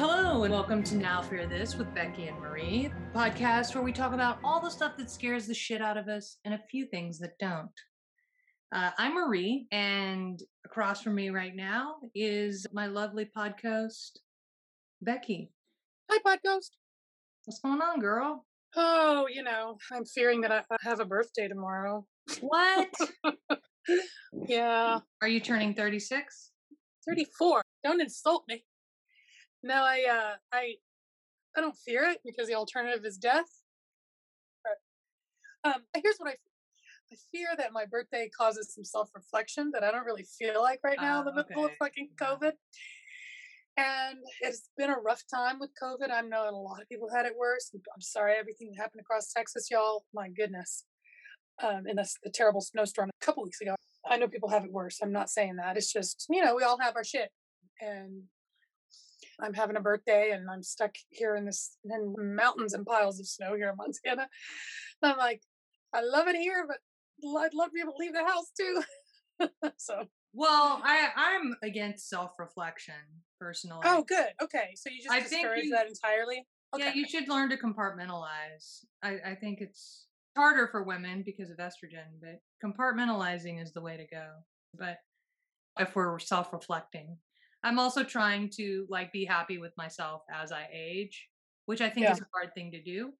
Hello, and welcome to Now Fear This with Becky and Marie, podcast where we talk about all the stuff that scares the shit out of us and a few things that don't. Uh, I'm Marie, and across from me right now is my lovely podcast, Becky. Hi, podcast. What's going on, girl? Oh, you know, I'm fearing that I have a birthday tomorrow. What? Yeah, Are you turning 36? 34. Don't insult me. No, I, uh, I, I don't fear it because the alternative is death. But, um, here's what I, I fear that my birthday causes some self-reflection that I don't really feel like right now in Oh, the middle of okay. fucking Yeah. COVID. And it's been a rough time with COVID. I know a lot of people had it worse. I'm sorry everything that happened across Texas, y'all. My goodness. Um, and that's the terrible snowstorm a couple weeks ago. I know people have it worse. I'm not saying that. It's just, you know, we all have our shit. And I'm having a birthday and I'm stuck here in this in mountains and piles of snow here in Montana. And I'm like, I love it here, but I'd love to be able to leave the house too. so, Well, I, I'm against self reflection oh, personally. oh, good. Okay. So you just I think discourage you- that entirely? Okay. Yeah, you should learn to compartmentalize. I, I think it's harder for women because of estrogen, but compartmentalizing is the way to go. But if we're self reflecting, I'm also trying to like be happy with myself as I age, which I think Yeah. is a hard thing to do.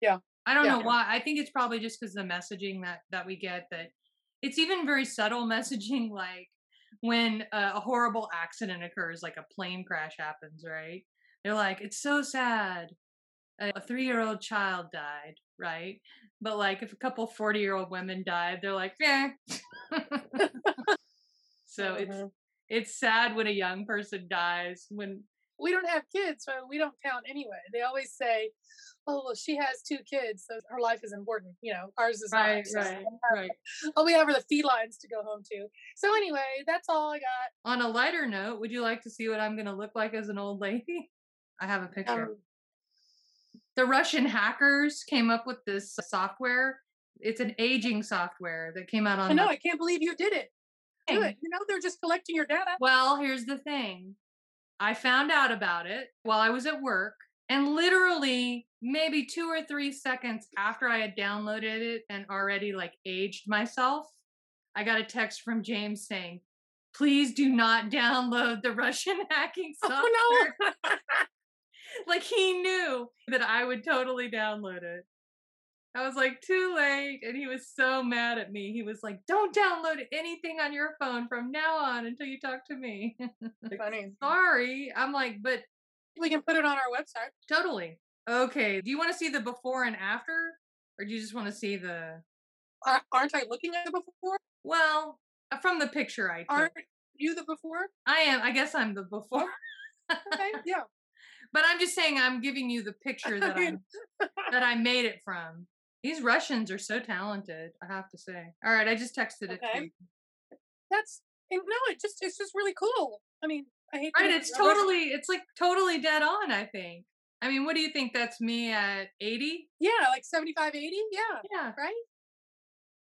Yeah. I don't Yeah. know why. I think it's probably just because the messaging that that we get that it's even very subtle messaging like when a, a horrible accident occurs like a plane crash happens right they're like it's so sad a three-year-old child died right but like if a couple 40-year-old women died they're like yeah so it's Mhm. It's sad when a young person dies when we don't have kids, so we don't count anyway. They always say, "Oh, well, she has two kids, so her life is important." You know, ours is right not. so right right All we have are the felines to go home to. So anyway, that's all I got. on a lighter note would you like to see what i'm going to look like as an old lady i have a picture Um, the Russian hackers came up with this software. It's an aging software that came out on. I know. the I can't believe you did it. Do it. You know, they're just collecting your data. Well, here's the thing. I found out about it while I was at work, and literally maybe two or three seconds after I had downloaded it and already like aged myself, I got a text from James saying, "Please do not download the Russian hacking software." Oh no! like he knew that I would totally download it. I was like, too late. And he was so mad at me. He was like, don't download anything on your phone from now on until you talk to me. Funny. Sorry. I'm like, but We can put it on our website. totally. Okay. Do you want to see the before and after? Or do you just want to see the, Aren't I looking at the before? well, uh, from the picture I took? Aren't you the before? I am. I guess I'm the before. Okay. Yeah. but I'm just saying I'm giving you the picture that I that I made it from. These Russians are so talented, I have to say. All right, I just texted it to you. That's no. It just it's just really cool. I mean, I hate. to Right, it's Russian- totally it's like totally dead on, I think. I mean, what do you think that's me at 80? Yeah, like 75, 80? Yeah, Yeah, right?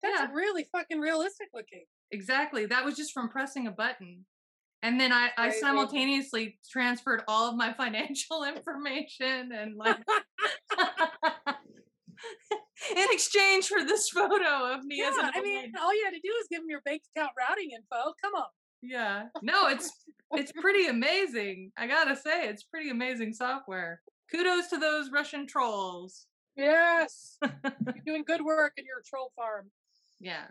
That's Yeah. really fucking realistic looking. exactly. That was just from pressing a button. And then I, I simultaneously transferred all of my financial information and like in exchange for this photo of me Yeah, as an I mean, all you had to do is give them your bank account routing info. Come on. Yeah. No, it's it's pretty amazing. I gotta say, it's pretty amazing software. Kudos to those Russian trolls. Yes. You're doing good work in your troll farm. Yeah.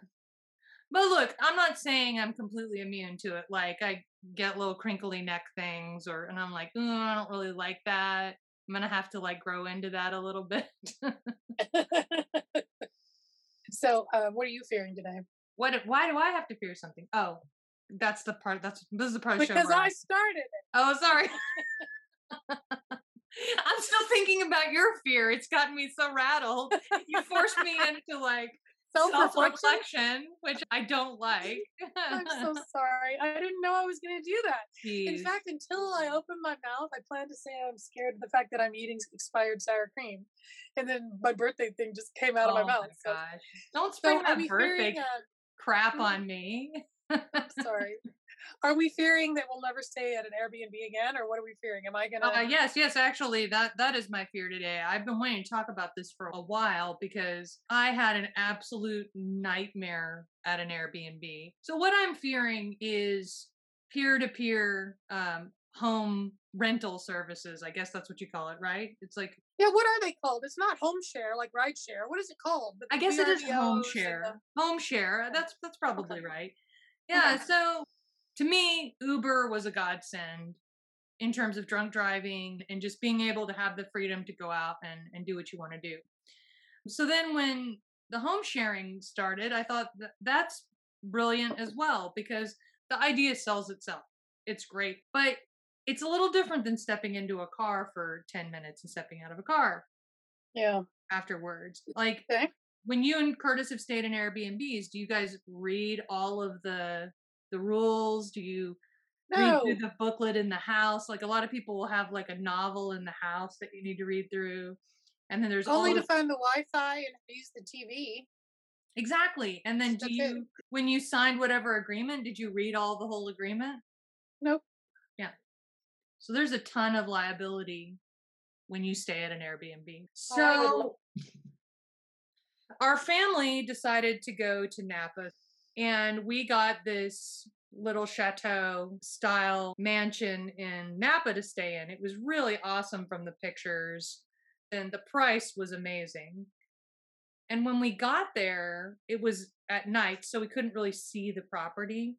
But look, I'm not saying I'm completely immune to it. Like I get little crinkly neck things or and I'm like, "Mm, I don't really like that. I'm gonna have to like grow into that a little bit. so, uh, what are you fearing today? what why do I have to fear something? Oh, that's the part that's this is the part of the show Because I started it. Oh, sorry. I'm still thinking about your fear. It's gotten me so rattled. You forced me into like Self-reflection. which I don't like. I'm so sorry. I didn't know I was going to do that. In fact, until I opened my mouth, I planned to say I'm scared of the fact that I'm eating expired sour cream. And then my birthday thing just came out of oh my mouth. so gosh! Don't so spring are that birthday hearing, uh, crap Mhm. on me. I'm sorry. Are we fearing that we'll never stay at an Airbnb again, or what are we fearing? Am I gonna? Uh, yes, yes, actually, that that is my fear today. I've been wanting to talk about this for a while because I had an absolute nightmare at an Airbnb. So what I'm fearing is peer-to-peer um, home rental services. I guess that's what you call it, right? It's like Yeah, what are they called? It's not home share like ride share. What is it called? The I guess it is home share. the- Home share. That's that's probably Okay. right. Yeah. Okay. So to me, Uber was a godsend in terms of drunk driving and just being able to have the freedom to go out and and do what you want to do. So then when the home sharing started, I thought that that's brilliant as well because the idea sells itself. It's great, but it's a little different than stepping into a car for 10 minutes and stepping out of a car Yeah. afterwards. Like Okay. when you and Curtis have stayed in Airbnbs, do you guys read all of the the rules? Do you read through the booklet in the house? Like a lot of people will have like a novel in the house that you need to read through. And then there's Only to find the Wi-Fi and use the TV. exactly. And then do That's it. you when you signed whatever agreement, did you read all the whole agreement? Nope. Yeah. So there's a ton of liability when you stay at an Airbnb. Oh, So our family decided to go to Napa and we got this little chateau style mansion in Napa to stay in. It was really awesome from the pictures and the price was amazing. And when we got there, it was at night, so we couldn't really see the property.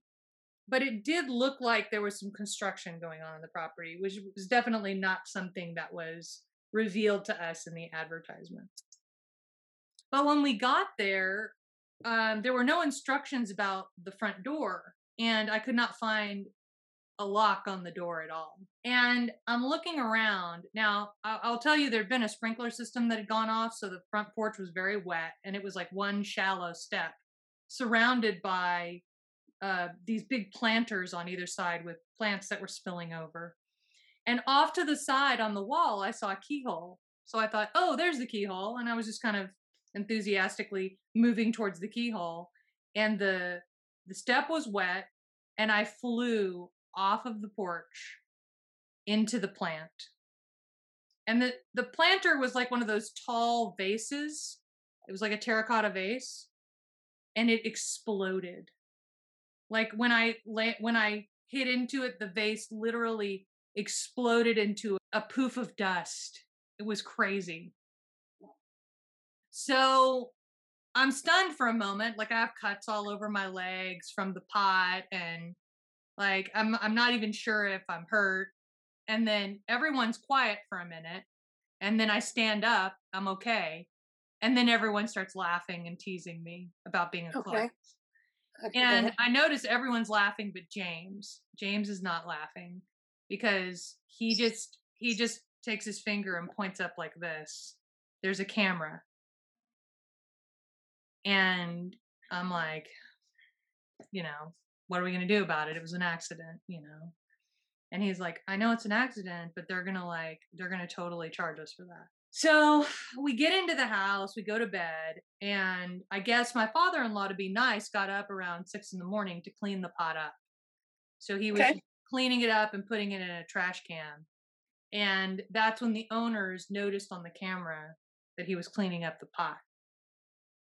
But it did look like there was some construction going on in the property, which was definitely not something that was revealed to us in the advertisement. But when we got there, um, there were no instructions about the front door, and I could not find a lock on the door at all. And I'm looking around. Now, I'll tell you, there'd been a sprinkler system that had gone off, so the front porch was very wet, and it was like one shallow step surrounded by uh, these big planters on either side with plants that were spilling over. And off to the side on the wall, I saw a keyhole. So I thought, oh, there's the keyhole. And I was just kind of enthusiastically moving towards the keyhole. And the the step was wet, and I flew off of the porch into the plant. And the, the planter was like one of those tall vases. It was like a terracotta vase. And it exploded. Like when I la- when I hit into it, the vase literally exploded into a poof of dust. It was crazy. So I'm stunned for a moment. Like I have cuts all over my legs from the pot and like I'm I'm not even sure if I'm hurt. And then everyone's quiet for a minute. And then I stand up, I'm okay. And then everyone starts laughing and teasing me about being a Okay. klutz. Okay. And I notice everyone's laughing but James. James is not laughing because he just he just takes his finger and points up like this. There's a camera. And I'm like, you know, what are we going to do about it? It was an accident, you know. And he's like, I know it's an accident, but they're going to like they're going to totally charge us for that. So we get into the house, we go to bed, and I guess my father in law, to be nice, got up around six in the morning to clean the pot up. So he was Okay. cleaning it up and putting it in a trash can. And that's when the owners noticed on the camera that he was cleaning up the pot.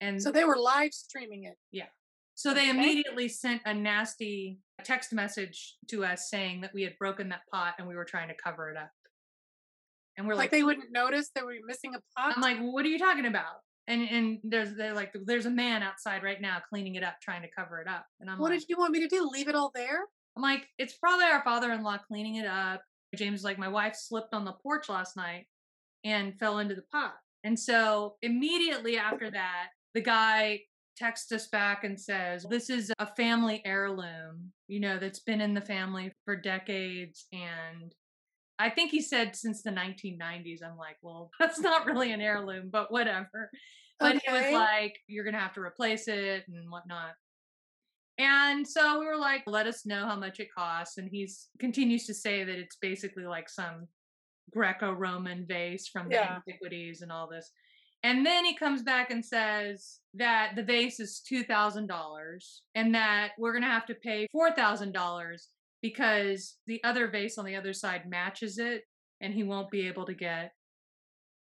And so they were live streaming it. Yeah. So they immediately sent a nasty text message to us saying that we had broken that pot and we were trying to cover it up. And we're Like, like, they wouldn't notice that we were missing a pot. I'm like, what are you talking about? And and there's they're like, there's a man outside right now cleaning it up, trying to cover it up. And I'm like what like, did you want me to do? Leave it all there? I'm like, it's probably our father-in-law cleaning it up. James is like, my wife slipped on the porch last night and fell into the pot. And so immediately after that, the guy texts us back and says, This is a family heirloom, you know, that's been in the family for decades. And I think he said since the 1990s. I'm like, Well, that's not really an heirloom, but whatever. But he was like, You're going to have to replace it and whatnot. And so we were like, let us know how much it costs. And he's continues to say that it's basically like some Greco-Roman vase from the Yeah. antiquities and all this. And then he comes back and says that the vase is two thousand dollars and that we're gonna have to pay four thousand dollars because the other vase on the other side matches it and he won't be able to get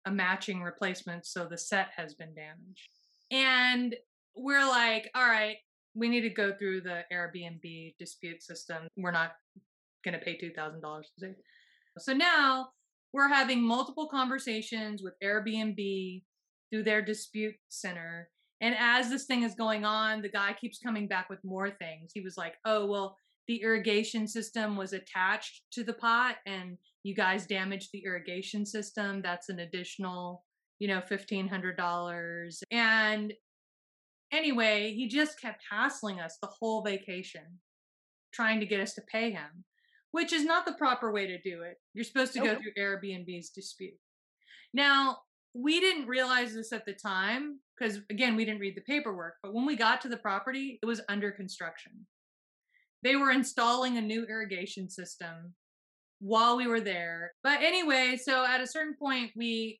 a matching replacement so the set has been damaged. And we're like all right we need to go through the airbnb dispute system. We're not going to pay $2000 so now we're having multiple conversations with airbnb through their dispute center and as this thing is going on the guy keeps coming back with more things. He was like oh well the irrigation system was attached to the pot and you guys damaged the irrigation system. That's an additional you know $1500 and anyway he just kept hassling us the whole vacation trying to get us to pay him which is not the proper way to do it. You're supposed to go through airbnb's dispute. Now we didn't realize this at the time because again we didn't read the paperwork but when we got to the property it was under construction they were installing a new irrigation system while we were there. But anyway, so at a certain point, we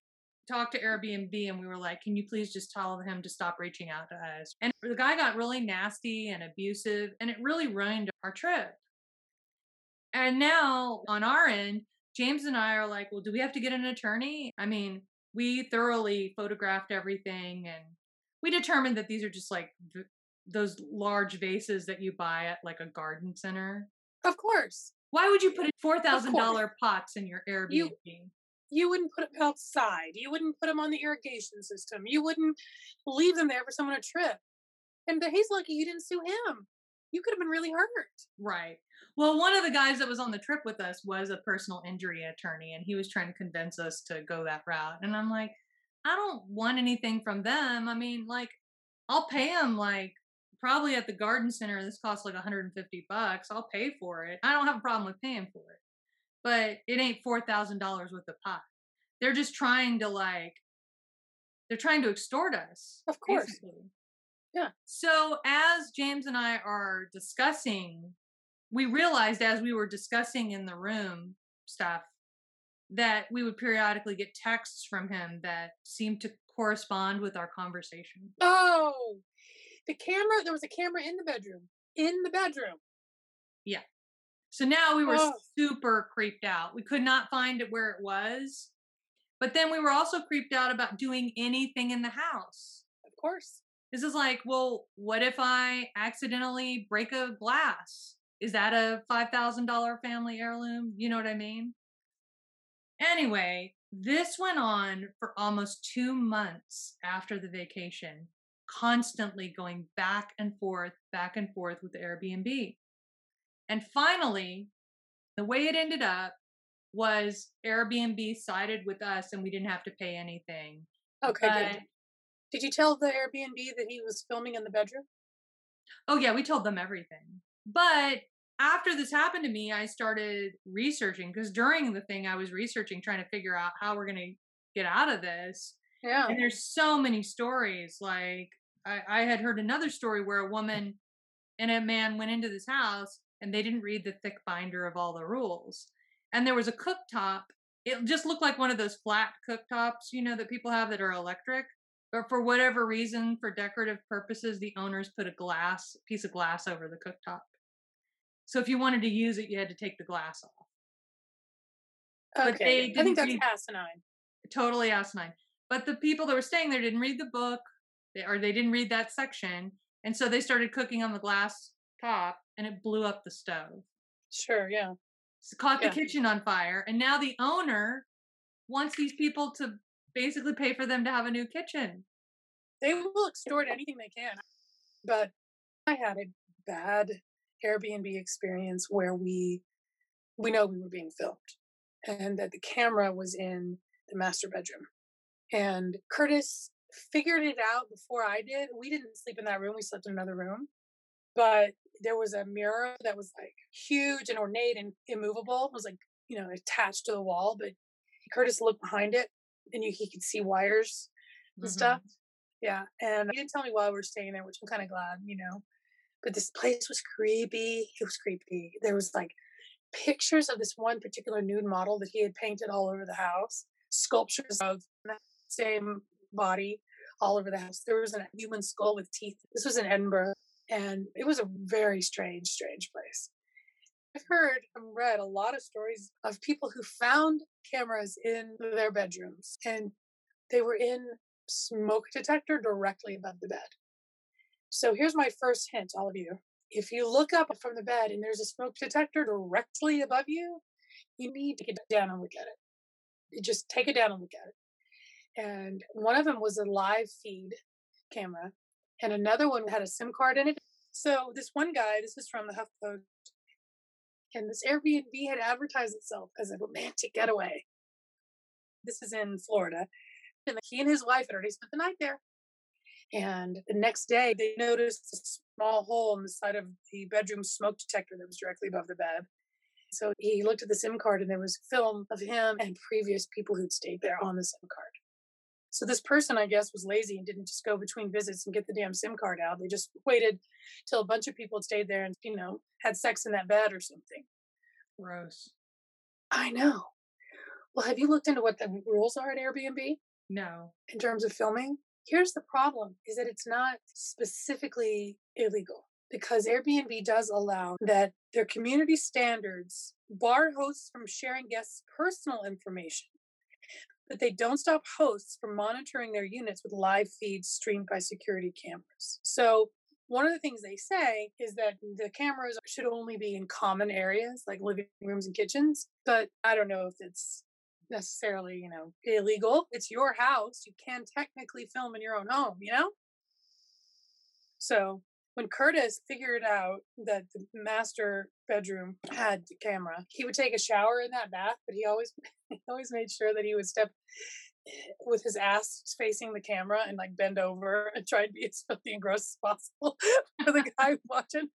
talked to Airbnb and we were like, can you please just tell him to stop reaching out to us? And the guy got really nasty and abusive, and it really ruined our trip. And now on our end, James and I are like, well, do we have to get an attorney? I mean, we thoroughly photographed everything and we determined that these are just like those large vases that you buy at like a garden center. Of course. Why would you put four thousand dollar pots in your Airbnb? You, you wouldn't put them outside. You wouldn't put them on the irrigation system. You wouldn't leave them there for someone to trip. And he's lucky you didn't sue him. You could have been really hurt. Right. Well, one of the guys that was on the trip with us was a personal injury attorney, and he was trying to convince us to go that route. And I'm like, I don't want anything from them. I mean, like, I'll pay them like probably at the garden center this costs like 150 bucks i'll pay for it i don't have a problem with paying for it but it ain't $4000 worth of pot they're just trying to like they're trying to extort us of course basically. Yeah so as james and i are discussing we realized as we were discussing in the room stuff that we would periodically get texts from him that seemed to correspond with our conversation. Oh, the camera, there was a camera in the bedroom. In the bedroom. Yeah. So now we were oh. super creeped out. We could not find it where it was. But then we were also creeped out about doing anything in the house. Of course. This is like, well, what if I accidentally break a glass? Is that a $5,000 family heirloom? You know what I mean? Anyway, this went on for almost two months after the vacation constantly going back and forth, back and forth with Airbnb. And finally, the way it ended up was Airbnb sided with us and we didn't have to pay anything. Okay. Did you tell the Airbnb that he was filming in the bedroom? Oh, yeah, we told them everything. But after this happened to me, I started researching because during the thing, I was researching, trying to figure out how we're going to get out of this. Yeah. And there's so many stories. Like I, I had heard another story where a woman and a man went into this house and they didn't read the thick binder of all the rules. And there was a cooktop. It just looked like one of those flat cooktops, you know, that people have that are electric. But for whatever reason, for decorative purposes, the owners put a glass piece of glass over the cooktop. So if you wanted to use it, you had to take the glass off. Okay. I think that's read, asinine. Totally asinine. But the people that were staying there didn't read the book, or they didn't read that section, and so they started cooking on the glass top, and it blew up the stove. Sure, yeah. So caught yeah. the kitchen on fire, and now the owner wants these people to basically pay for them to have a new kitchen. They will extort anything they can. But I had a bad Airbnb experience where we we know we were being filmed and that the camera was in the master bedroom. And Curtis figured it out before I did. We didn't sleep in that room, we slept in another room. But there was a mirror that was like huge and ornate and immovable. It was like, you know, attached to the wall. But Curtis looked behind it and you, he could see wires and mm-hmm. stuff. Yeah. And he didn't tell me why we were staying there, which I'm kind of glad, you know. But this place was creepy. It was creepy. There was like pictures of this one particular nude model that he had painted all over the house, sculptures of that same body all over the house. There was a human skull with teeth. This was in Edinburgh, and it was a very strange, strange place. I've heard and read a lot of stories of people who found cameras in their bedrooms and they were in smoke detector directly above the bed. So here's my first hint, all of you. If you look up from the bed and there's a smoke detector directly above you, you need to get down and look at it. You just take it down and look at it. And one of them was a live feed camera, and another one had a SIM card in it. So this one guy, this is from the HuffPost, and this Airbnb had advertised itself as a romantic getaway. This is in Florida. And he and his wife had already spent the night there. And the next day, they noticed a small hole in the side of the bedroom smoke detector that was directly above the bed. So he looked at the SIM card, and there was film of him and previous people who'd stayed there on the SIM card. So this person, I guess, was lazy and didn't just go between visits and get the damn SIM card out. They just waited till a bunch of people had stayed there and, you know, had sex in that bed or something. Gross. I know. Well, have you looked into what the rules are at Airbnb No. in terms of filming? Here's the problem is that it's not specifically illegal because Airbnb does allow that their community standards bar hosts from sharing guests' personal information but they don't stop hosts from monitoring their units with live feeds streamed by security cameras. So, one of the things they say is that the cameras should only be in common areas like living rooms and kitchens, but I don't know if it's necessarily, you know, illegal. It's your house. You can technically film in your own home, you know? So, when Curtis figured out that the master bedroom had the camera, he would take a shower in that bath, but he always he always made sure that he would step eh, with his ass facing the camera and like bend over and try to be as filthy and gross as possible for the guy watching.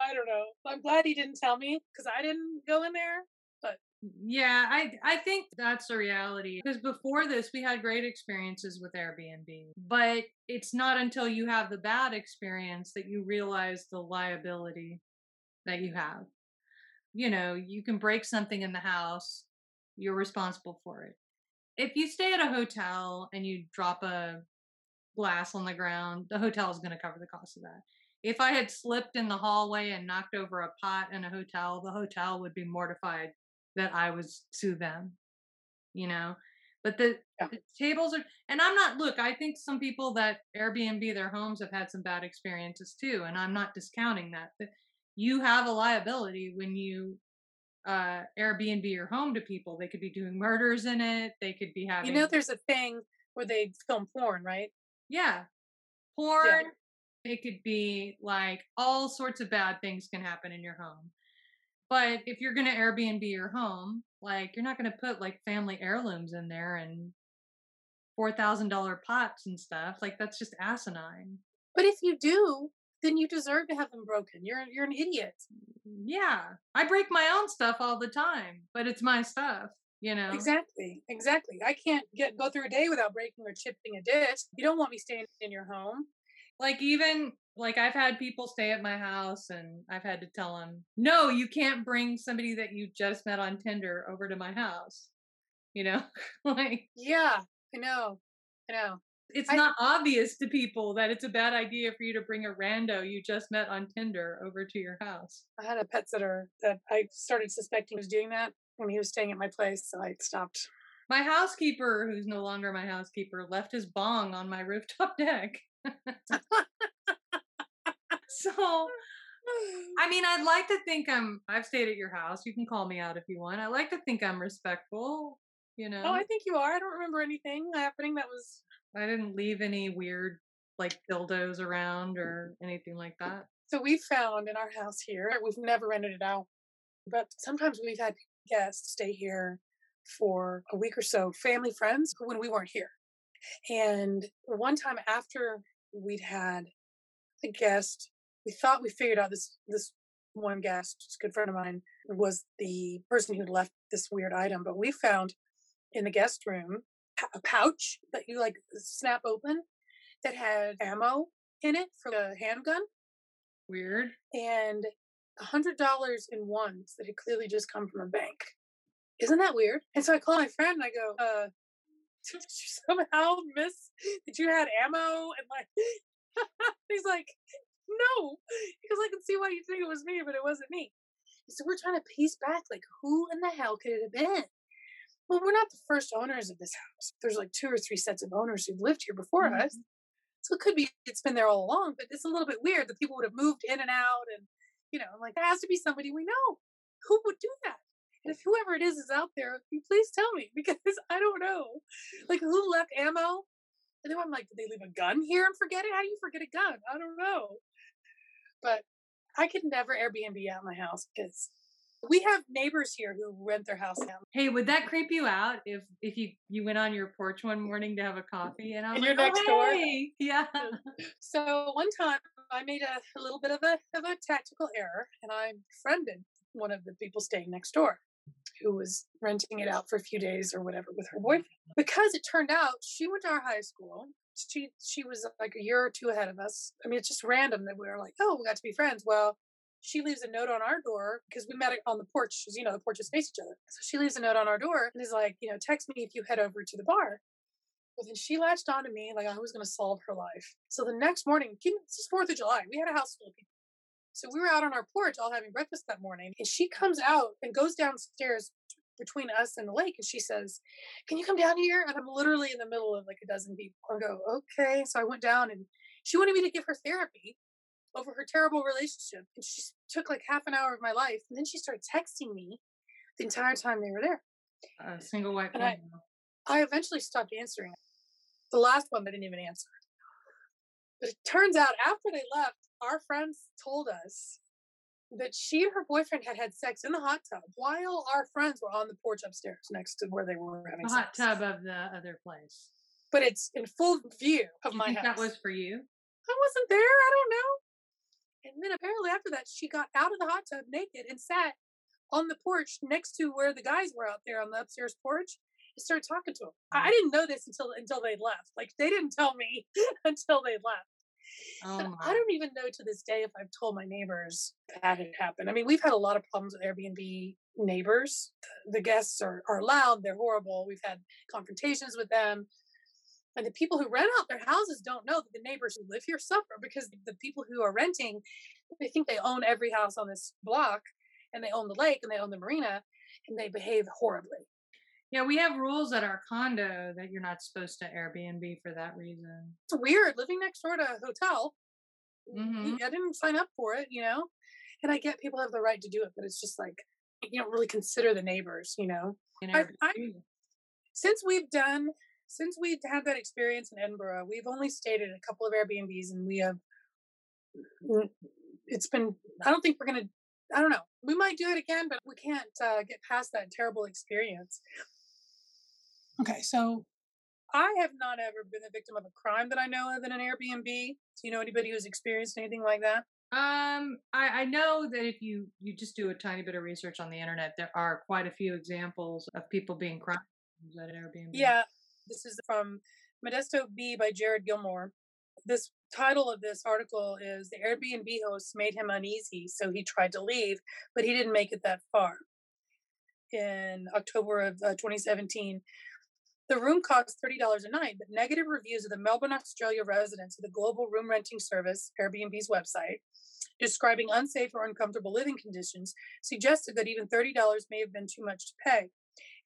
I don't know. I'm glad he didn't tell me because I didn't go in there. But Yeah, I I think that's the reality. Because before this, we had great experiences with Airbnb, but it's not until you have the bad experience that you realize the liability that you have. You know, you can break something in the house, you're responsible for it. If you stay at a hotel and you drop a glass on the ground, the hotel is going to cover the cost of that. If I had slipped in the hallway and knocked over a pot in a hotel, the hotel would be mortified that I was to them, you know. But the, Yeah. the tables are, and I'm not. Look, I think some people that Airbnb their homes have had some bad experiences too, and I'm not discounting that. But you have a liability when you uh Airbnb your home to people. They could be doing murders in it. They could be having, you know, there's a thing where they film porn, right? yeah, porn. It could be like all sorts of bad things can happen in your home. But if you're going to Airbnb your home, like you're not going to put like family heirlooms in there and $4,000 pots and stuff. Like that's just asinine. But if you do, then you deserve to have them broken. You're you're an idiot. Yeah. I break my own stuff all the time, but it's my stuff, you know? Exactly, exactly. I can't get go through a day without breaking or chipping a dish. You don't want me staying in your home. Like even like I've had people stay at my house and I've had to tell them, "No, you can't bring somebody that you just met on Tinder over to my house." You know? like Yeah, I know, I know. It's I- not obvious to people that it's a bad idea for you to bring a rando you just met on Tinder over to your house. I had a pet sitter that I started suspecting was doing that when he was staying at my place, so I stopped. My housekeeper, who's no longer my housekeeper, left his bong on my rooftop deck. so I mean, I'd like to think I'm. I've stayed at your house. You can call me out if you want. I like to think I'm respectful. You oh, know, Oh, I think you are. I don't remember anything happening that was. I didn't leave any weird like dildos around or anything like that. So we found in our house here, we've never rented it out, but sometimes we've had guests stay here for a week or so, family friends when we weren't here. And one time after we'd had a guest, we thought we figured out this this one guest, a good friend of mine, was the person who left this weird item. But we found in the guest room a pouch that you like snap open that had ammo in it for the handgun Weird. and a hundred dollars in ones that had clearly just come from a bank. Isn't that weird? And so I call my friend and I go, uh, did you somehow miss that you had ammo and like he's like, no, because I can see why you think it was me, but it wasn't me. So we're trying to piece back, like, who in the hell could it have been? Well, we're not the first owners of this house. There's like two or three sets of owners who've lived here before mm-hmm. us. So it could be it's been there all along, but it's a little bit weird that people would have moved in and out and you know, like there has to be somebody we know. Who would do that? And if whoever it is is out there, please tell me because I don't know. Like who left ammo? And then I'm like, did they leave a gun here and forget it? How do you forget a gun? I don't know. But I could never Airbnb out my house because we have neighbors here who rent their house out. Hey, would that creep you out if if you you went on your porch one morning to have a coffee and I was oh, and like, you're next oh, hey. door? Yeah. So one time I made a, a little bit of a of a tactical error and I friended one of the people staying next door who was renting it out for a few days or whatever with her boyfriend. Because it turned out she went to our high school. She she was like a year or two ahead of us. I mean, it's just random that we were like, oh, we got to be friends. Well, she leaves a note on our door because we met on the porch. You know, the porches face each other. So she leaves a note on our door and is like, you know, text me if you head over to the bar. Well, then she latched onto me like I was going to solve her life. So the next morning, this is Fourth of July. We had a house full of people. So we were out on our porch all having breakfast that morning, and she comes out and goes downstairs between us and the lake, and she says, "Can you come down here?" And I'm literally in the middle of like a dozen people. I go, "Okay." So I went down, and she wanted me to give her therapy over her terrible relationship, and she took like half an hour of my life, and then she started texting me the entire time they were there. A single white I, I eventually stopped answering. The last one I didn't even answer. But it turns out after they left, our friends told us that she and her boyfriend had had sex in the hot tub while our friends were on the porch upstairs next to where they were having sex. the hot tub of the other place. But it's in full view of you my house. That was for you. I wasn't there. I don't know. And then apparently after that, she got out of the hot tub naked and sat on the porch next to where the guys were out there on the upstairs porch and started talking to them. I mm. didn't know this until until they left. Like they didn't tell me until they left. Oh I don't even know to this day if I've told my neighbors that had happened. I mean, we've had a lot of problems with Airbnb neighbors. The guests are, are loud, they're horrible. We've had confrontations with them. And the people who rent out their houses don't know that the neighbors who live here suffer because the people who are renting, they think they own every house on this block and they own the lake and they own the marina and they behave horribly. Yeah, we have rules at our condo that you're not supposed to Airbnb for that reason. It's weird living next door to a hotel. Mm-hmm. I didn't sign up for it, you know. And I get people have the right to do it, but it's just like you don't really consider the neighbors, you know. I, I, since we've done, since we had that experience in Edinburgh, we've only stayed at a couple of Airbnbs, and we have. It's been. I don't think we're gonna. I don't know. We might do it again, but we can't uh, get past that terrible experience. Okay, so I have not ever been the victim of a crime that I know of in an Airbnb. Do you know anybody who's experienced anything like that? Um, I, I know that if you you just do a tiny bit of research on the internet, there are quite a few examples of people being crime at Airbnb. Yeah, this is from Modesto Bee by Jared Gilmore. This title of this article is the Airbnb host made him uneasy, so he tried to leave, but he didn't make it that far. In October of uh, 2017, the room costs $30 a night, but negative reviews of the Melbourne, Australia residents of the global room renting service, Airbnb's website, describing unsafe or uncomfortable living conditions, suggested that even $30 may have been too much to pay.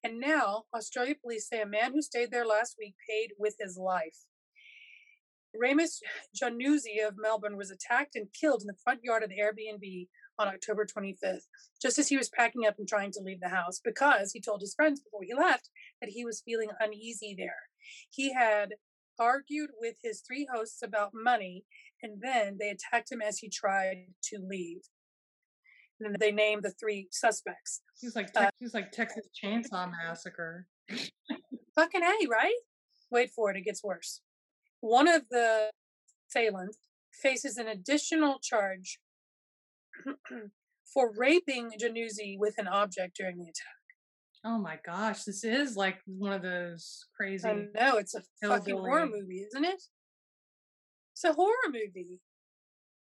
And now, Australia police say a man who stayed there last week paid with his life. Ramus Januzzi of Melbourne was attacked and killed in the front yard of the Airbnb on October 25th, just as he was packing up and trying to leave the house, because he told his friends before he left that he was feeling uneasy there. He had argued with his three hosts about money, and then they attacked him as he tried to leave. And they named the three suspects. He was like uh, he was like Texas Chainsaw Massacre. fucking a, right? Wait for it; it gets worse. One of the assailants faces an additional charge for raping Januzzi with an object during the attack. Oh my gosh, this is like one of those crazy. I know it's a fucking horror movie, isn't it? It's a horror movie.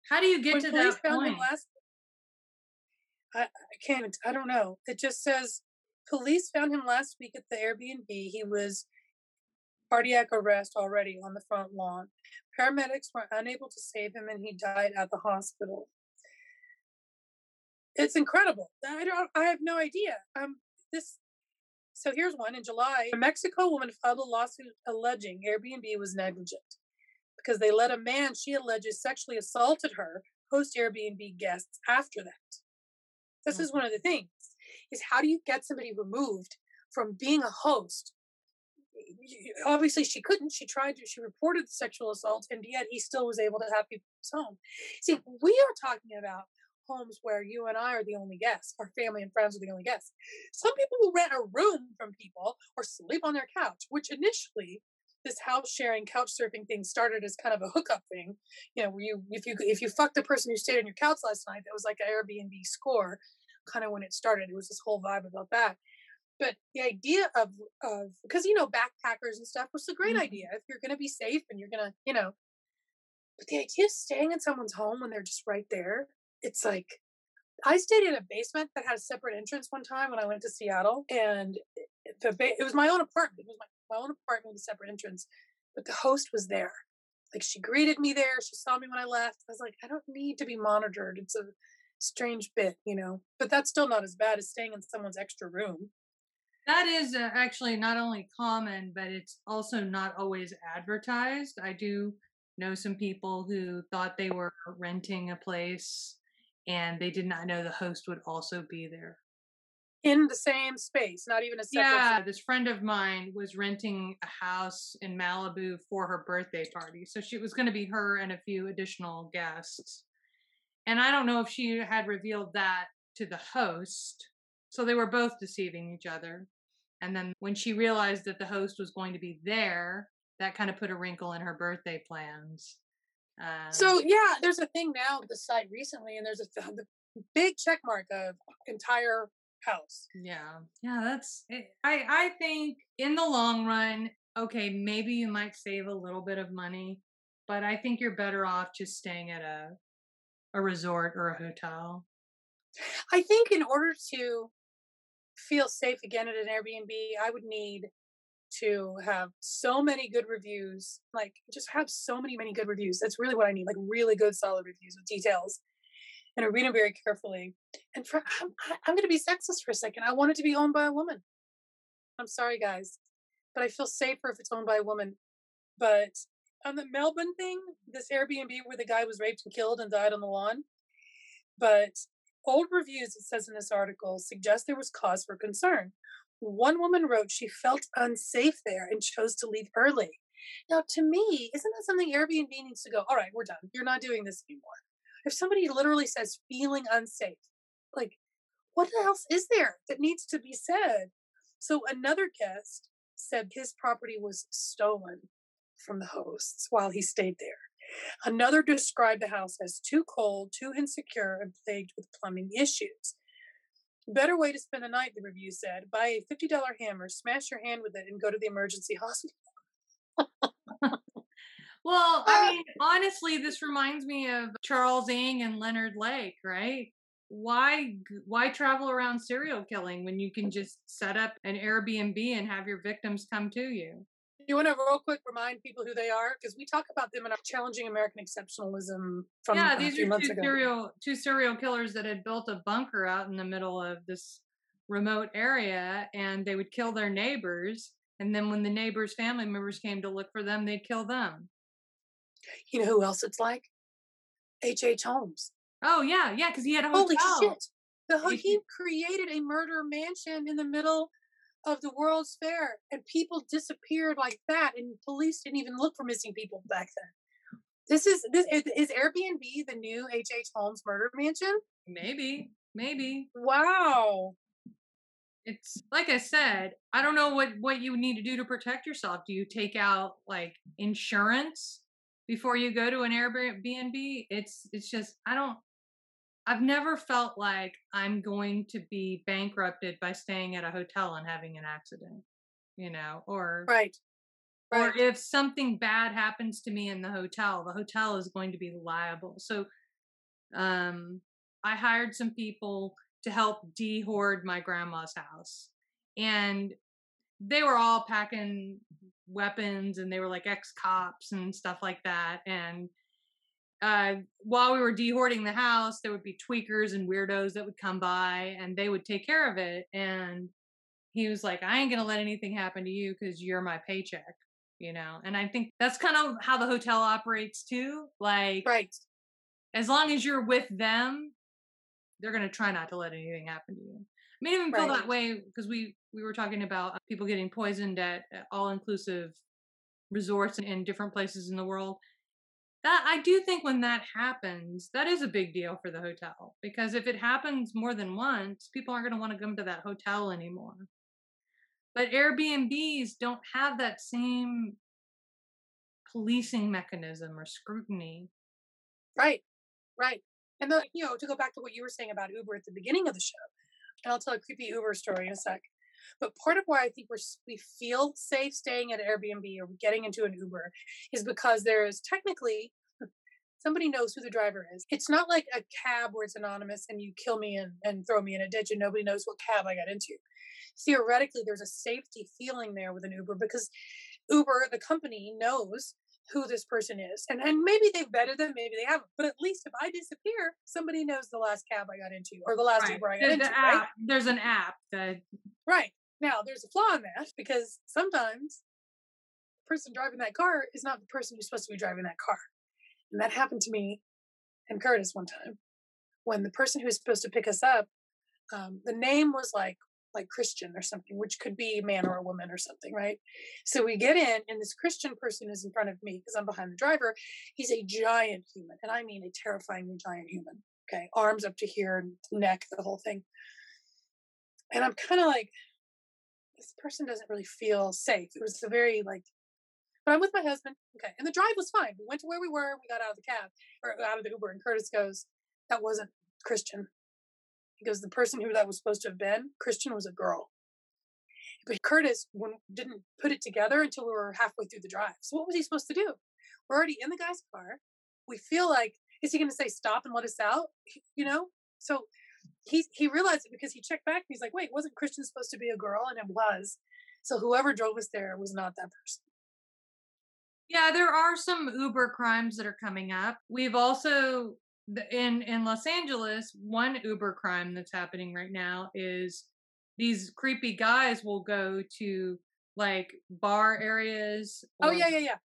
How do you get when to that point? Last, I, I can't. I don't know. It just says police found him last week at the Airbnb. He was cardiac arrest already on the front lawn. Paramedics were unable to save him and he died at the hospital. It's incredible. I don't I have no idea. Um this so here's one in July. A Mexico woman filed a lawsuit alleging Airbnb was negligent because they let a man she alleges sexually assaulted her host Airbnb guests after that. This mm-hmm. is one of the things is how do you get somebody removed from being a host? Obviously she couldn't. She tried to she reported the sexual assault and yet he still was able to have people in his home. See we are talking about homes where you and i are the only guests our family and friends are the only guests. Some people will rent a room from people or sleep on their couch which initially this house sharing couch surfing thing started as kind of a hookup thing you know where you if you if you fucked the person who stayed on your couch last night that was like an airbnb score kind of when it started it was this whole vibe about that but the idea of of because you know backpackers and stuff was a great mm-hmm. idea if you're going to be safe and you're going to you know but the idea of staying in someone's home when they're just right there it's like i stayed in a basement that had a separate entrance one time when i went to seattle and the ba- it was my own apartment it was my, my own apartment with a separate entrance but the host was there like she greeted me there she saw me when i left i was like i don't need to be monitored it's a strange bit you know but that's still not as bad as staying in someone's extra room that is uh, actually not only common, but it's also not always advertised. I do know some people who thought they were renting a place and they did not know the host would also be there. In the same space, not even a separate. Yeah, this friend of mine was renting a house in Malibu for her birthday party. So she was going to be her and a few additional guests. And I don't know if she had revealed that to the host. So they were both deceiving each other. And then when she realized that the host was going to be there, that kind of put a wrinkle in her birthday plans. Um, so yeah, there's a thing now with the site recently, and there's a the big check mark of entire house. Yeah, yeah, that's. It. Eh, I I think in the long run, okay, maybe you might save a little bit of money, but I think you're better off just staying at a a resort or a hotel. I think in order to feel safe again at an Airbnb, I would need to have so many good reviews, like just have so many, many good reviews. That's really what I need, like really good, solid reviews with details. And I read them very carefully. And for, I'm, I'm going to be sexist for a second. I want it to be owned by a woman. I'm sorry, guys, but I feel safer if it's owned by a woman. But on the Melbourne thing, this Airbnb where the guy was raped and killed and died on the lawn, but Old reviews, it says in this article, suggest there was cause for concern. One woman wrote she felt unsafe there and chose to leave early. Now, to me, isn't that something Airbnb needs to go, all right, we're done. You're not doing this anymore. If somebody literally says feeling unsafe, like, what else is there that needs to be said? So another guest said his property was stolen from the hosts while he stayed there. Another described the house as too cold, too insecure, and plagued with plumbing issues. Better way to spend the night, the review said. Buy a $50 hammer, smash your hand with it, and go to the emergency hospital. well, I uh, mean, honestly, this reminds me of Charles Ng and Leonard Lake, right? Why why travel around serial killing when you can just set up an Airbnb and have your victims come to you? you want to real quick remind people who they are because we talk about them in our challenging American exceptionalism from yeah uh, these are two serial two serial killers that had built a bunker out in the middle of this remote area and they would kill their neighbors and then when the neighbors family members came to look for them they'd kill them you know who else it's like h h holmes oh yeah yeah because he had a hotel. holy shit the, he created a murder mansion in the middle of the World's Fair, and people disappeared like that, and police didn't even look for missing people back then. This is this is Airbnb the new H. H. Holmes murder mansion? Maybe, maybe. Wow. It's like I said, I don't know what what you need to do to protect yourself. Do you take out like insurance before you go to an Airbnb? It's it's just I don't I've never felt like I'm going to be bankrupted by staying at a hotel and having an accident, you know, or right. right. Or if something bad happens to me in the hotel, the hotel is going to be liable. So um I hired some people to help de-hoard my grandma's house. And they were all packing weapons and they were like ex cops and stuff like that. And uh, while we were dehorting the house, there would be tweakers and weirdos that would come by and they would take care of it. And he was like, I ain't going to let anything happen to you because you're my paycheck, you know? And I think that's kind of how the hotel operates too. Like, right. as long as you're with them, they're going to try not to let anything happen to you. Mean, even feel Right. that way because we we were talking about uh, people getting poisoned at all inclusive resorts in different places in the world. That I do think when that happens, that is a big deal for the hotel because if it happens more than once, people aren't going to want to come to that hotel anymore. But Airbnbs don't have that same policing mechanism or scrutiny. Right. Right. And the, you know, to go back to what you were saying about Uber at the beginning of the show, and I'll tell a creepy Uber story in a sec. But part of why I think we're we feel safe staying at Airbnb or getting into an Uber is because there is technically somebody knows who the driver is. It's not like a cab where it's anonymous and you kill me and, and throw me in a ditch and nobody knows what cab I got into. Theoretically, there's a safety feeling there with an Uber because Uber, the company, knows who this person is. And and maybe they've vetted them, maybe they haven't. But at least if I disappear, somebody knows the last cab I got into or the last Right. Uber I got The, into. the Right? there's an app that right. Now there's a flaw in that because sometimes the person driving that car is not the person who's supposed to be driving that car. And that happened to me and Curtis one time when the person who was supposed to pick us up, um, the name was like like Christian or something, which could be a man or a woman or something, right? So we get in, and this Christian person is in front of me because I'm behind the driver. He's a giant human, and I mean a terrifyingly giant human. Okay, arms up to here, neck, the whole thing. And I'm kind of like, this person doesn't really feel safe. It was a very like, but I'm with my husband. Okay, and the drive was fine. We went to where we were. We got out of the cab or out of the Uber, and Curtis goes, "That wasn't Christian." Because the person who that was supposed to have been, Christian, was a girl. But Curtis didn't put it together until we were halfway through the drive. So what was he supposed to do? We're already in the guy's car. We feel like, is he going to say stop and let us out? You know? So he he realized it because he checked back. He's like, wait, wasn't Christian supposed to be a girl? And it was. So whoever drove us there was not that person. Yeah, there are some Uber crimes that are coming up. We've also in in Los Angeles, one Uber crime that's happening right now is these creepy guys will go to like bar areas. Oh yeah, yeah, yeah.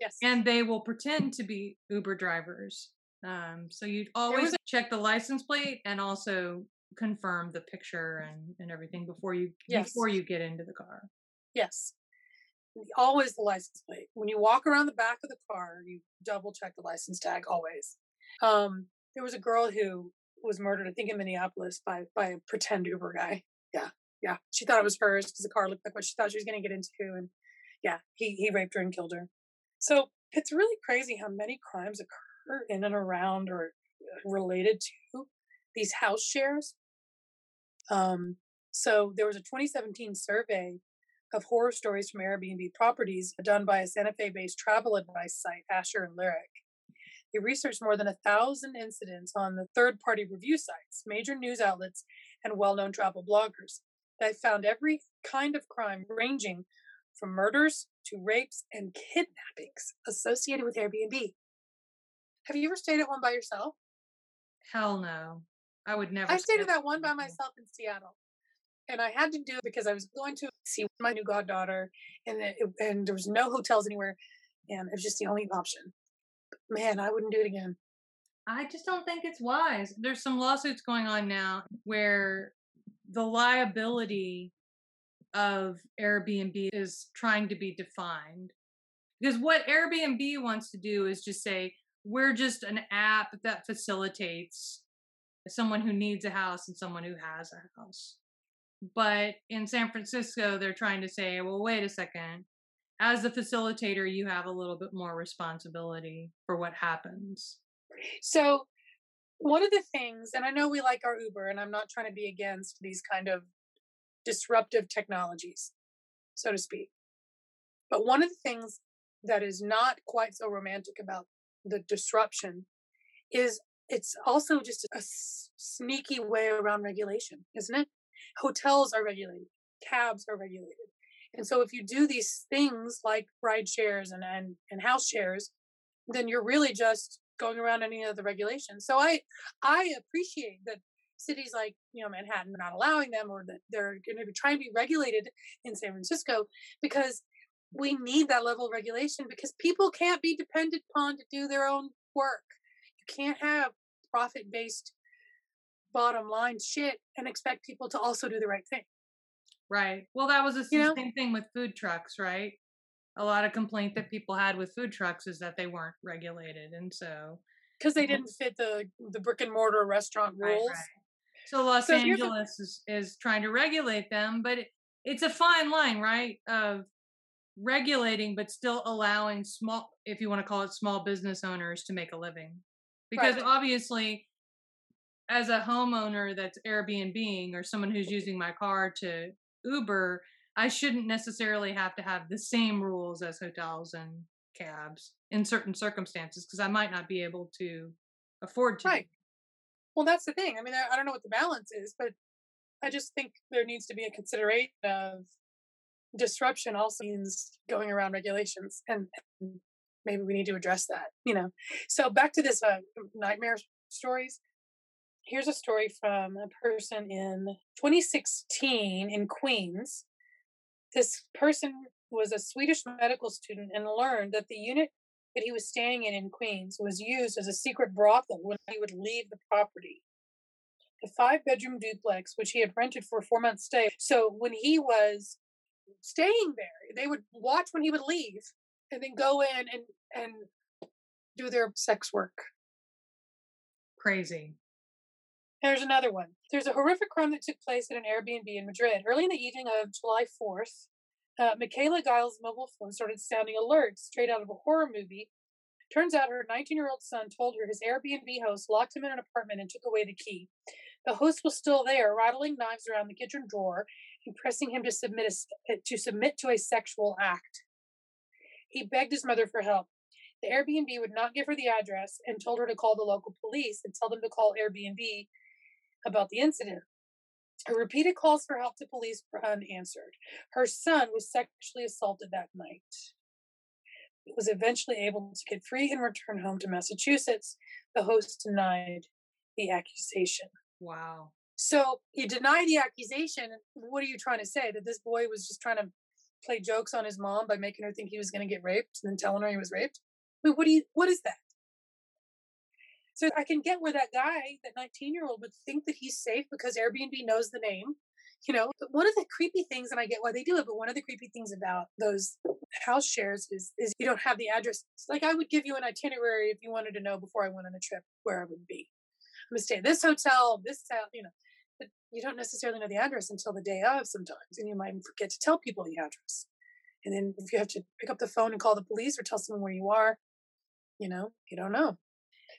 Yes. And they will pretend to be Uber drivers. Um, so you always a- check the license plate and also confirm the picture and, and everything before you Yes. before you get into the car. Yes. Always the license plate. When you walk around the back of the car, you double check the license tag always. Um, there was a girl who was murdered, I think in Minneapolis, by by a pretend Uber guy. Yeah, yeah. She thought it was hers because the car looked like what she thought she was going to get into, and yeah, he he raped her and killed her. So it's really crazy how many crimes occur in and around or uh, related to these house shares. Um, so there was a 2017 survey of horror stories from Airbnb properties done by a Santa Fe based travel advice site, Asher and Lyric. They researched more than a thousand incidents on the third party review sites, major news outlets, and well known travel bloggers. They found every kind of crime, ranging from murders to rapes and kidnappings associated with Airbnb. Have you ever stayed at one by yourself? Hell no. I would never I stayed at that one by myself in Seattle, and I had to do it because I was going to see my new goddaughter, and it, and there was no hotels anywhere, and it was just the only option. Man, I wouldn't do it again. I just don't think it's wise. There's some lawsuits going on now where the liability of Airbnb is trying to be defined. Because what Airbnb wants to do is just say, we're just an app that facilitates someone who needs a house and someone who has a house. But in San Francisco, they're trying to say, well, wait a second. As a facilitator, you have a little bit more responsibility for what happens. So, one of the things, and I know we like our Uber, and I'm not trying to be against these kind of disruptive technologies, so to speak. But one of the things that is not quite so romantic about the disruption is it's also just a sneaky way around regulation, isn't it? Hotels are regulated, cabs are regulated. And so if you do these things like ride shares and, and, and house shares, then you're really just going around any of the regulations. So I I appreciate that cities like you know Manhattan are not allowing them or that they're going to be trying to be regulated in San Francisco because we need that level of regulation because people can't be dependent upon to do their own work. You can't have profit based bottom line shit and expect people to also do the right thing. Right. Well, that was the you know? same thing with food trucks, right? A lot of complaint that people had with food trucks is that they weren't regulated, and so because they didn't fit the the brick and mortar restaurant rules. Right, right. So Los so Angeles is, is trying to regulate them, but it, it's a fine line, right? Of regulating, but still allowing small, if you want to call it small business owners to make a living. Because right. obviously, as a homeowner that's Airbnb or someone who's using my car to Uber, I shouldn't necessarily have to have the same rules as hotels and cabs in certain circumstances because I might not be able to afford to. Right. Well, that's the thing. I mean, I, I don't know what the balance is, but I just think there needs to be a consideration of disruption also means going around regulations and, and maybe we need to address that you know so back to this uh, nightmare stories here's a story from a person in 2016 in queens this person was a swedish medical student and learned that the unit that he was staying in in Queens was used as a secret brothel when he would leave the property. The five bedroom duplex, which he had rented for a four month stay. So when he was staying there, they would watch when he would leave and then go in and, and do their sex work. Crazy. There's another one. There's a horrific crime that took place at an Airbnb in Madrid. Early in the evening of July 4th, uh, Michaela Giles' mobile phone started sounding alerts straight out of a horror movie. Turns out her 19 year old son told her his Airbnb host locked him in an apartment and took away the key. The host was still there, rattling knives around the kitchen drawer and pressing him to submit, a, uh, to submit to a sexual act. He begged his mother for help. The Airbnb would not give her the address and told her to call the local police and tell them to call Airbnb about the incident. Her repeated calls for help to police were unanswered. Her son was sexually assaulted that night. He was eventually able to get free and return home to Massachusetts. The host denied the accusation. Wow. So you deny the accusation. What are you trying to say? That this boy was just trying to play jokes on his mom by making her think he was going to get raped and then telling her he was raped? I mean, what do you? What is that? So I can get where that guy, that 19 year old, would think that he's safe because Airbnb knows the name. You know, but one of the creepy things, and I get why they do it, but one of the creepy things about those house shares is is you don't have the address. Like I would give you an itinerary if you wanted to know before I went on a trip where I would be. I'm gonna stay at this hotel, this hotel, you know. But you don't necessarily know the address until the day of sometimes, and you might forget to tell people the address. And then if you have to pick up the phone and call the police or tell someone where you are, you know, you don't know.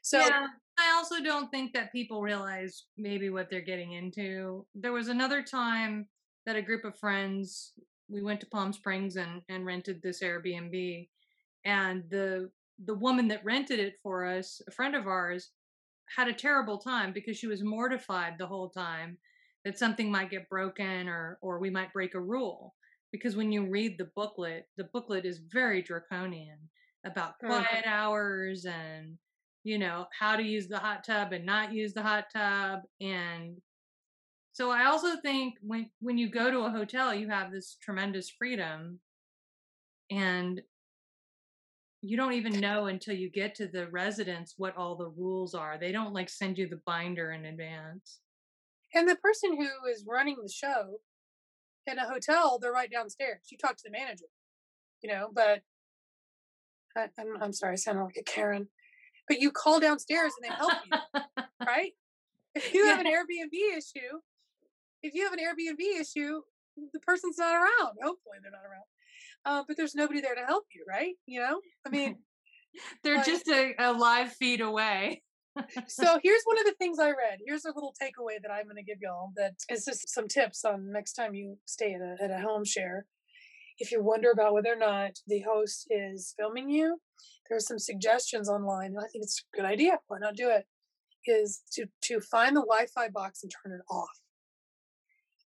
So yeah, I also don't think that people realize maybe what they're getting into. There was another time that a group of friends we went to Palm Springs and and rented this Airbnb and the the woman that rented it for us, a friend of ours, had a terrible time because she was mortified the whole time that something might get broken or or we might break a rule because when you read the booklet, the booklet is very draconian about quiet hours and you know, how to use the hot tub and not use the hot tub. And so I also think when when you go to a hotel, you have this tremendous freedom and you don't even know until you get to the residence what all the rules are. They don't like send you the binder in advance. And the person who is running the show in a hotel, they're right downstairs. You talk to the manager, you know, but I, I'm, I'm sorry, I sound like a Karen but you call downstairs and they help you, right? If you have an Airbnb issue, if you have an Airbnb issue, the person's not around. Hopefully, they're not around. Um, but there's nobody there to help you, right? You know, I mean, they're just a, a live feed away. so here's one of the things I read. Here's a little takeaway that I'm going to give y'all. That is just some tips on next time you stay at a, at a home share. If you wonder about whether or not the host is filming you, there are some suggestions online, and I think it's a good idea. Why not do it? Is to to find the Wi-Fi box and turn it off.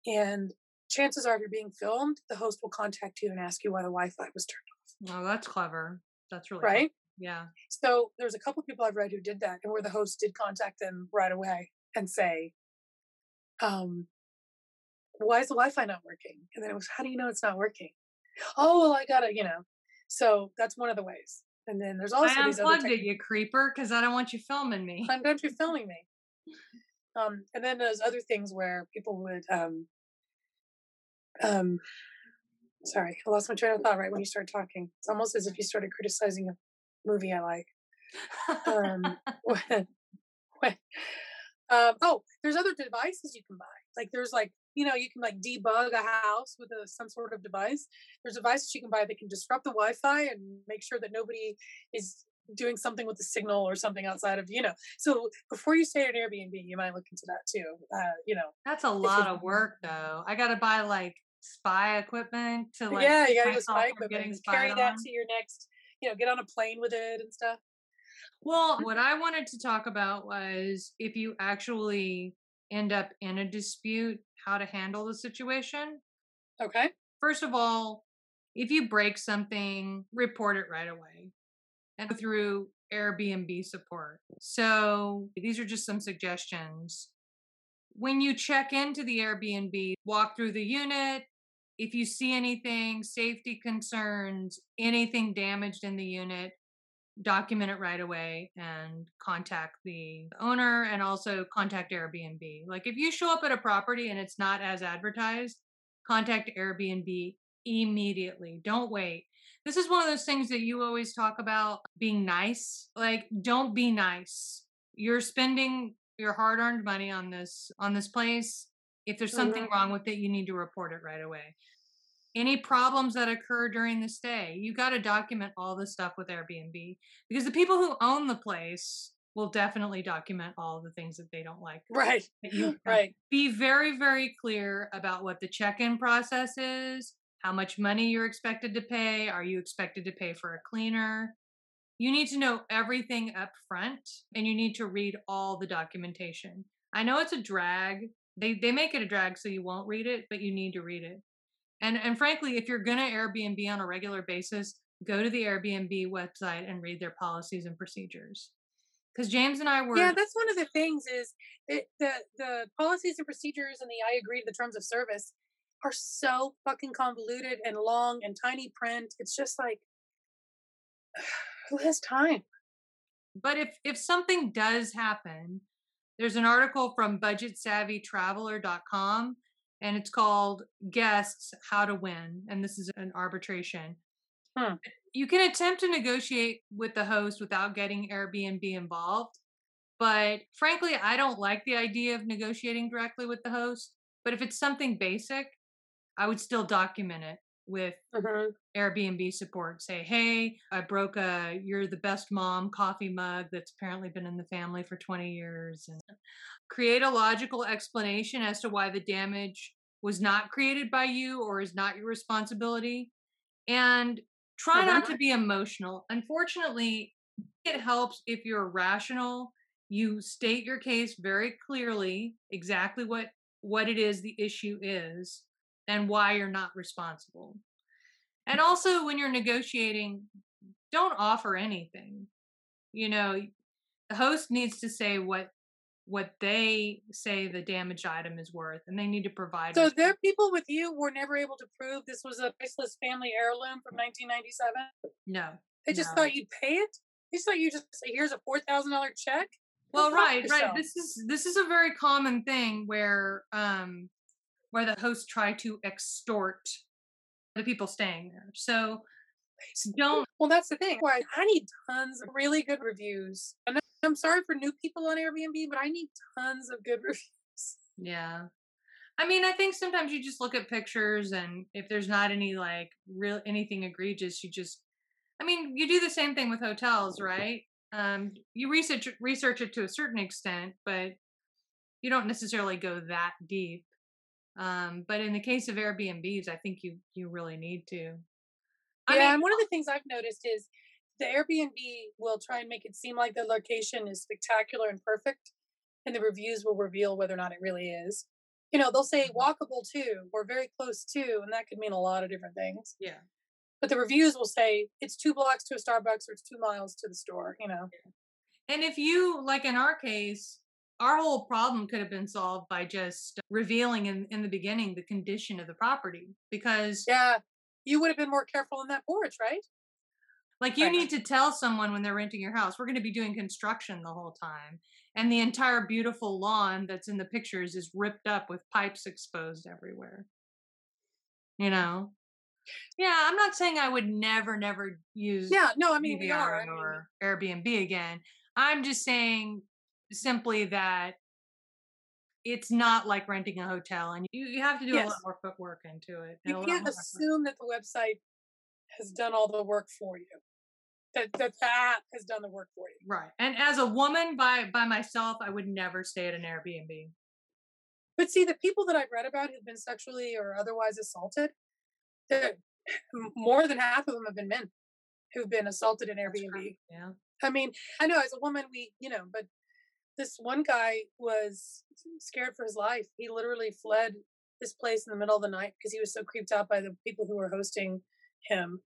And chances are if you're being filmed, the host will contact you and ask you why the Wi-Fi was turned off. Oh, that's clever. That's really off. clever. Right. Yeah. So there's a couple of people I've read who did that, and where the host did contact them right away and say, um, "Why is the Wi-Fi not working?" And then it was, "How do you know it's not working?" Oh, well, I gotta, you know. So that's one of the ways. And then there's also I these other unplugged it, you creeper, because I don't want you filming me. I'm glad you're filming me. Um, and then there's other things where people would, um, um, sorry, I lost my train of thought right when you started talking. It's almost as if you started criticizing a movie I like. Um, when, when, um, oh, there's other devices you can buy. Like there's like, you know, you can like debug a house with a, some sort of device. There's devices you can buy that can disrupt the Wi-Fi and make sure that nobody is doing something with the signal or something outside of you know so before you stay at an airbnb you might look into that too uh you know That's a lot of work, though. I got to buy like spy equipment to like. yeah you gotta go myself spy equipment carry that on. to your next you know get on a plane with it and stuff Well, what I wanted to talk about was if you actually end up in a dispute, how to handle the situation. okay First of all, if you break something, report it right away and go through Airbnb support. So these are just some suggestions. When you check into the Airbnb, walk through the unit. If you see anything, safety concerns, anything damaged in the unit, document it right away and contact the owner and also contact Airbnb. Like if you show up at a property and it's not as advertised, contact Airbnb immediately. Don't wait. This is one of those things that you always talk about being nice. Like don't be nice. You're spending your hard-earned money on this on this place. If there's something Mhm. wrong with it, you need to report it right away. Any problems that occur during the stay, you got to document all this stuff with Airbnb because the people who own the place will definitely document all the things that they don't like. right that you have right. be very very clear about what the check-in process is how much money you're expected to pay are you expected to pay for a cleaner? You need to know everything up front and you need to read all the documentation. I know it's a drag they they make it a drag so you won't read it but you need to read it and and frankly if you're going to airbnb on a regular basis go to the airbnb website and read their policies and procedures. Because james and i were yeah that's one of the things is it, the the policies and procedures and the i agree to the terms of service are so fucking convoluted and long and tiny print. It's just like who has time? But if if something does happen, there's an article from budgetsavvytraveler.com and it's called Guests How to Win and this is an arbitration. Hmm. You can attempt to negotiate with the host without getting Airbnb involved. But frankly, I don't like the idea of negotiating directly with the host. But if it's something basic, I would still document it with Mhm. Airbnb support say, hey, I broke a you're the best mom coffee mug that's apparently been in the family for 20 years. And create a logical explanation as to why the damage was not created by you or is not your responsibility. And try not Uh-huh. to be emotional. Unfortunately, it helps if you're rational. You state your case very clearly, exactly what what it is the issue is and why you're not responsible. And also when you're negotiating, don't offer anything. You know, the host needs to say what what they say the damaged item is worth and they need to provide so are people with you were never able to prove this was a priceless family heirloom from 1997 no. they just No. thought you'd pay it they just thought you just say here's a $4000 check Well, right, right. This is this is a very common thing where um where the hosts try to extort the people staying there. So don't Well, that's the thing. Why I need tons of really good reviews. And I'm sorry for new people on Airbnb, but I need tons of good reviews. Yeah. I mean, I think sometimes you just look at pictures and if there's not any like real anything egregious, you just I mean, you do the same thing with hotels, right? Um you research research it to a certain extent, but you don't necessarily go that deep. Um but in the case of Airbnbs, I think you you really need to. I yeah, mean, and one of the things I've noticed is the Airbnb will try and make it seem like the location is spectacular and perfect, and the reviews will reveal whether or not it really is. you know, they'll say walkable to or very close to, and that could mean a lot of different things. Yeah. But the reviews will say it's two blocks to a Starbucks or it's two miles to the store, you know. And if you, like in our case, our whole problem could have been solved by just revealing in, in the beginning the condition of the property because Yeah. You would have been more careful in that porch, right? like you Right. need to tell someone when they're renting your house we're going to be doing construction the whole time and the entire beautiful lawn that's in the pictures is ripped up with pipes exposed everywhere you know yeah i'm not saying i would never never use Yeah, no, I mean we DVR are. I mean, or Airbnb again. I'm just saying simply that it's not like renting a hotel, and you, you have to do a lot more footwork into it. you can't assume that the website has done all the work for you. That that the app has done the work for you. right. And as a woman by by myself, I would never stay at an Airbnb. But see, the people that I've read about who've been sexually or otherwise assaulted, more than half of them have been men who've been assaulted in Airbnb. correct, Yeah. I mean, I know as a woman, we, you know, but this one guy was scared for his life. He literally fled this place in the middle of the night because he was so creeped out by the people who were hosting him.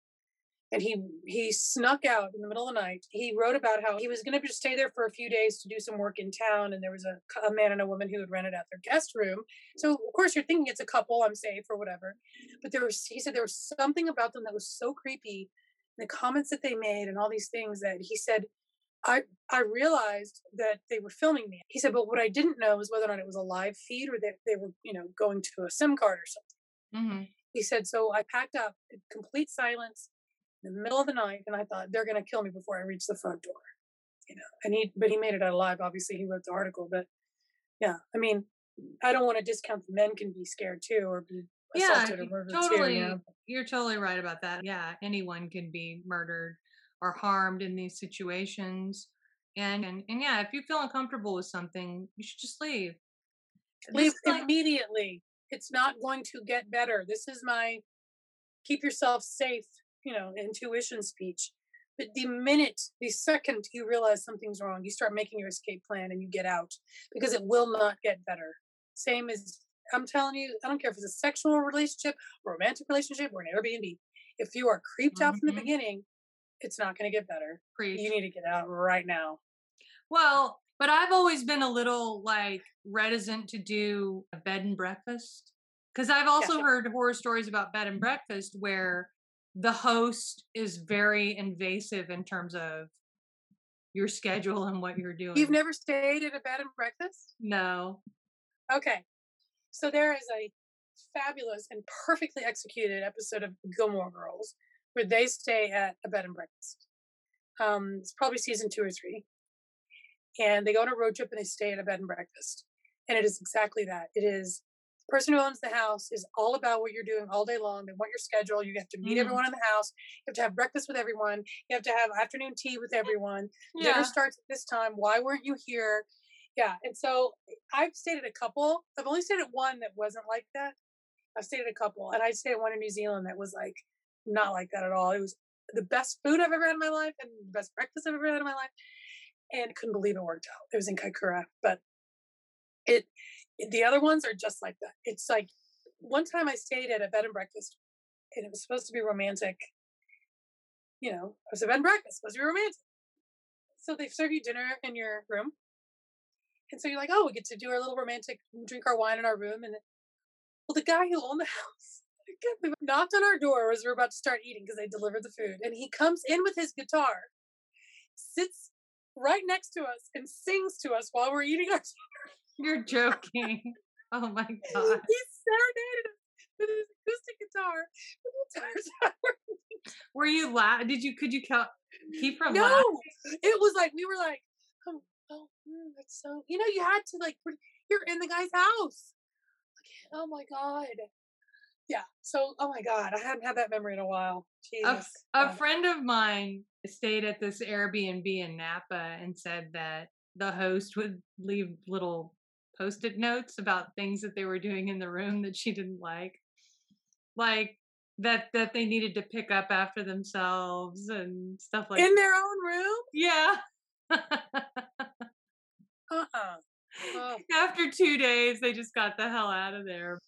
And he he snuck out in the middle of the night. He wrote about how he was going to just stay there for a few days to do some work in town. And there was a, a man and a woman who had rented out their guest room. So of course you're thinking it's a couple. I'm safe or whatever. But there was he said there was something about them that was so creepy. The comments that they made and all these things that he said I I realized that they were filming me. He said, but what I didn't know was whether or not it was a live feed or that they were, you know, going to a SIM card or something. hmm He said, so I packed up in complete silence in the middle of the night, and I thought they're going to kill me before I reach the front door, you know. And he, but he made it out alive. Obviously, he wrote the article, but yeah, I mean, I don't want to discount the men can be scared too or be Yeah, assaulted or murdered totally. too. You know? You're totally right about that. Yeah, anyone can be murdered or harmed in these situations. And, and and yeah, if you feel uncomfortable with something, you should just leave. leave like- immediately. It's not going to get better. This is my keep yourself safe, you know, intuition speech. But the minute, the second you realize something's wrong, you start making your escape plan and you get out because it will not get better. Same as I'm telling you, I don't care if it's a sexual relationship, romantic relationship, or an Airbnb. If you are creeped out from the Mhm. beginning, it's not going to get better. preach. You need to get out right now. Well, but I've always been a little like reticent to do a bed and breakfast because I've also Yeah. heard horror stories about bed and breakfast where the host is very invasive in terms of your schedule and what you're doing. You've never stayed at a bed and breakfast? no. Okay. So there is a fabulous and perfectly executed episode of Gilmore Girls where they stay at a bed and breakfast. Um, it's probably season two or three. And they go on a road trip and they stay at a bed and breakfast. And it is exactly that. It is the person who owns the house is all about what you're doing all day long. They want your schedule. You have to meet Mhm. everyone in the house. You have to have breakfast with everyone. You have to have afternoon tea with everyone. Yeah. Dinner starts at this time. Why weren't you here? Yeah. And so I've stayed at a couple. I've only stayed at one that wasn't like that. I've stayed at a couple. And I stayed at one in New Zealand that was like not like that at all. It was the best food I've ever had in my life and the best breakfast I've ever had in my life. And couldn't believe it worked out. It was in Kaikoura. But it the other ones are just like that. It's like one time I stayed at a bed and breakfast and it was supposed to be romantic. You know, it was a bed and breakfast, supposed to be romantic. So they serve you dinner in your room. And so you're like, oh, we get to do our little romantic, drink our wine in our room. And well, the guy who owned the house I can't believe it, knocked on our door as we are about to start eating because they delivered the food. And he comes in with his guitar, sits right next to us, and sings to us while we're eating our You're joking. oh my god. He serenaded us with his acoustic guitar the entire time. Were you la Did you could you keep from No, laughing? it was like we were like, oh, oh mm, that's so. You know, you had to like, you're in the guy's house. Oh my god. Yeah. So, oh my god, I hadn't had that memory in a while. a, Jesus. a God. friend of mine stayed at this Airbnb in Napa and said that the host would leave little post-it notes about things that they were doing in the room that she didn't like. Like that that they needed to pick up after themselves and stuff like in their own room. Yeah. Uh uh Oh. After two days, they just got the hell out of there.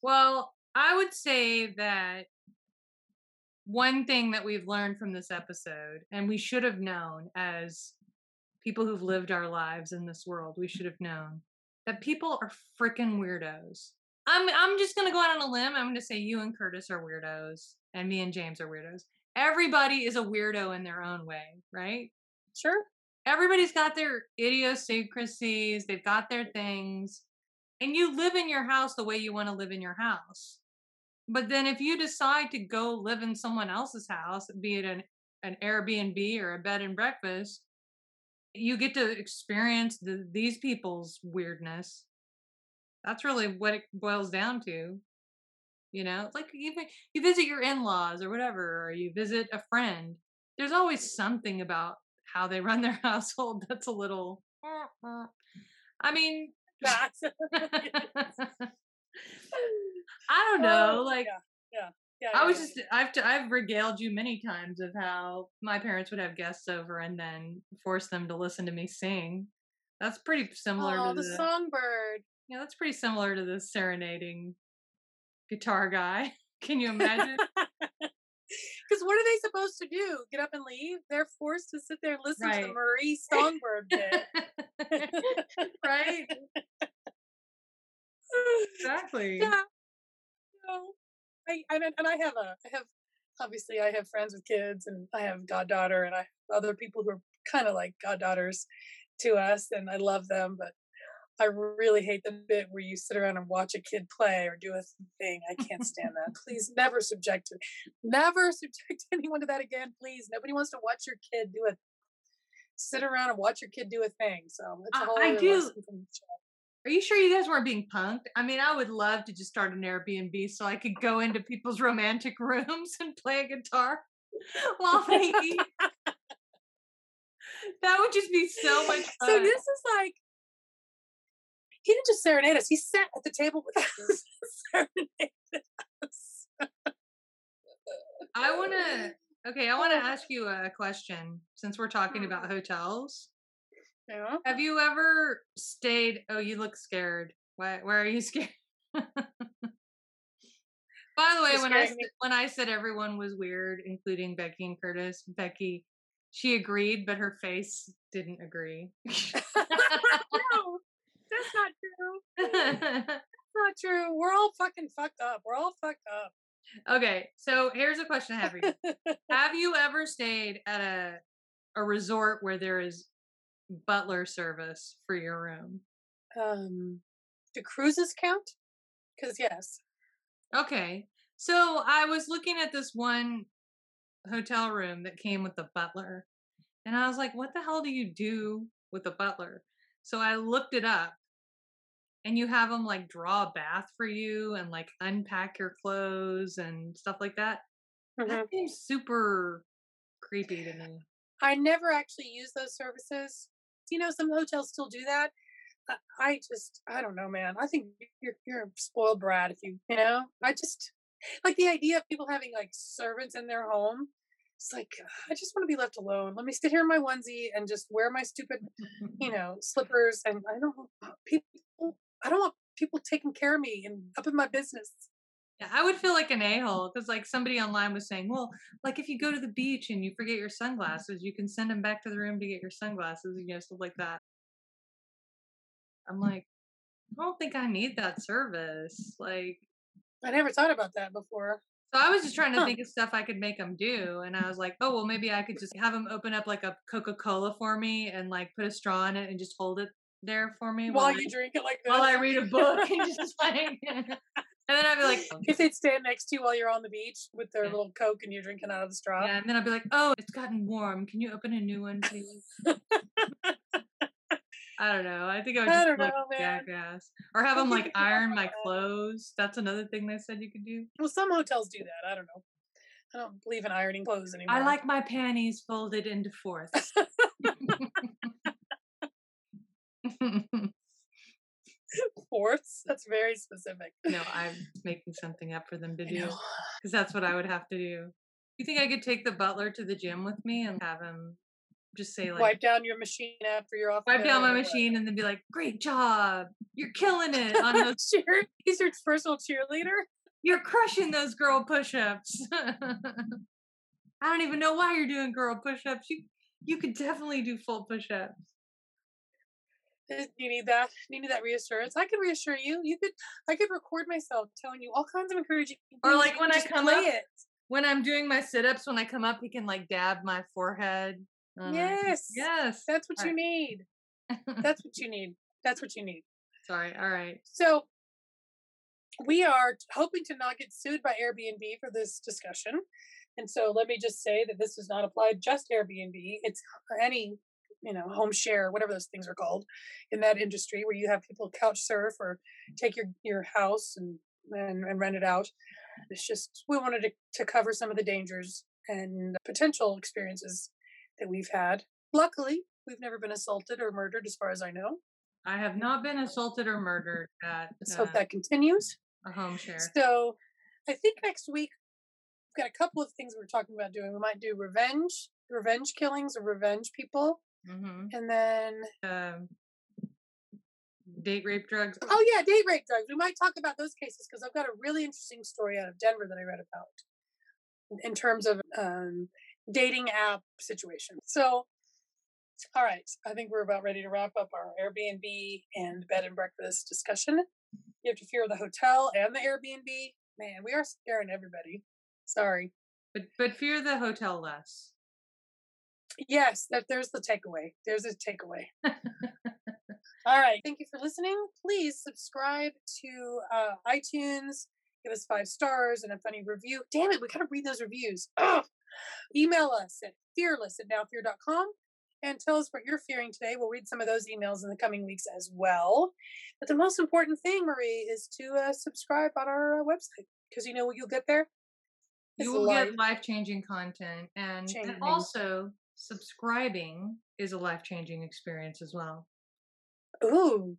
Well, I would say that one thing that we've learned from this episode, and we should have known as people who've lived our lives in this world, we should have known that people are freaking weirdos. I'm I'm just gonna go out on a limb. I'm gonna say you and Curtis are weirdos, and me and James are weirdos. Everybody is a weirdo in their own way, right? Sure. Everybody's got their idiosyncrasies, they've got their things, and you live in your house the way you want to live in your house. But then if you decide to go live in someone else's house, be it an, an Airbnb or a bed and breakfast, you get to experience the, these people's weirdness. That's really what it boils down to. You know, it's like even you visit your in-laws or whatever, or you visit a friend. There's always something about how they run their household that's a little. I mean, I don't oh, know. Like yeah. Yeah. I yeah, was yeah. just I've I've regaled you many times of how my parents would have guests over and then force them to listen to me sing. That's pretty similar Oh, to the the, songbird. yeah. That's pretty similar to the serenading guitar guy. Can you imagine? Because what are they supposed to do? Get up and leave? They're forced to sit there and listen to the Marie Songbird bit. right? Exactly. yeah. No. I, I mean, and I have a, I have, obviously I have friends with kids and I have goddaughter and I have other people who are kind of like goddaughters to us and I love them, but I really hate the bit where you sit around and watch a kid play or do a thing. I can't stand that. Please never subject to, never subject anyone to that again. Please. Nobody wants to watch your kid do a, sit around and watch your kid do a thing. So it's a I- whole I other do- lesson from the show. Are you sure you guys weren't being punked? I mean, I would love to just start an Airbnb so I could go into people's romantic rooms and play a guitar while they eat. That would just be so much fun. So this is like he didn't just serenade us. He sat at the table with us, serenaded us. I want to. Okay, I want to ask you a question since we're talking mm. about hotels. Yeah. Have you ever stayed? Oh, you look scared. Why? Why are you scared? By the way, when I me. when I said everyone was weird, including Becky and Curtis, Becky, she agreed, but her face didn't agree. no, that's not true. That's not true. We're all fucking fucked up. We're all fucked up. okay, so here's a question I have for you. Have you ever stayed at a a resort where there is butler service for your room? um, do cruises count? Because yes. Okay. So I was looking at this one hotel room that came with the butler. And I was like, what the hell do you do with a butler? So I looked it up. And you have them like draw a bath for you and like unpack your clothes and stuff like that. Mhm. That seems super creepy to me. I never actually use those services. You know, some hotels still do that. I, just, I don't know, man. I think you're you're a spoiled brat if you, you know. I just like the idea of people having like servants in their home. It's like I just want to be left alone. Let me sit here in my onesie and just wear my stupid, you know, slippers. And I don't people. I don't want people taking care of me and up in my business. Yeah, I would feel like an a-hole because like somebody online was saying, well, like if you go to the beach and you forget your sunglasses, you can send them back to the room to get your sunglasses, you know, stuff like that. I'm like, I don't think I need that service. Like, I never thought about that before. so I was just trying to Huh. think of stuff I could make them do, and I was like, oh well, maybe I could just have them open up like a Coca-Cola for me and like put a straw in it and just hold it there for me While I, you drink it like this. while I read a book and just like, and then I'd be like, oh. if they'd stand next to you while you're on the beach with their Yeah. little Coke and you're drinking out of the straw. Yeah, and then I'd be like, "Oh, it's gotten warm. Can you open a new one, please?" I don't know. I think I would I just don't look know, jackass, or have them like if you have iron my clothes. That's another thing they said you could do. Well, some hotels do that. I don't know. I don't believe in ironing clothes anymore. I like my panties folded into fourths. fourths. That's very specific. no, I'm making something up for them to do because that's what I would have to do. You think I could take the butler to the gym with me and have him just say like Wipe down your machine after you're off. wipe down my machine and then be like, "Great job, you're killing it on those. Cheer. He's your personal cheerleader. You're crushing those girl push-ups." I don't even know why you're doing girl push-ups. You you could definitely do full push-ups. Uh, You need that. You need that reassurance. I can reassure you. You could. I could record myself telling you all kinds of encouraging. Or, like, when I come up, it. When I'm doing my sit-ups, when I come up, he can like dab my forehead. Uh, Yes. Yes. That's what you Alright. need. That's what you need. That's what you need. Sorry. All right. So we are hoping to not get sued by Airbnb for this discussion. And so let me just say that this does not apply just Airbnb. It's any, you know, home share, whatever those things are called in that industry where you have people couch surf or take your, your house and, and, and rent it out. It's just, we wanted to, to cover some of the dangers and potential experiences that we've had. Luckily, we've never been assaulted or murdered as far as I know. I have not been assaulted or murdered at Let's uh, hope that continues. a home share. So I think next week we've got a couple of things we're talking about doing. We might do revenge, revenge killings or revenge people. Hmm And then Um, date rape drugs. oh yeah, date rape drugs. We might talk about those cases because I've got a really interesting story out of Denver that I read about in- in terms of um, dating app situation. So all right, I think we're about ready to wrap up our Airbnb and bed and breakfast discussion. You have to fear the hotel and the Airbnb. Man, we are scaring everybody. Sorry. But but fear the hotel less. Yes, that there's the takeaway. There's a takeaway. All right. Thank you for listening. Please subscribe to uh, iTunes. Give us five stars and a funny review. Damn it, we gotta read those reviews. Ugh. Email us at fearless at nowfear.com and tell us what you're fearing today. We'll read some of those emails in the coming weeks as well. But the most important thing, Marie, is to uh, subscribe on our uh, website because you know what you'll get there? You will life. get life changing content, and, and also subscribing is a life changing experience as well. Ooh,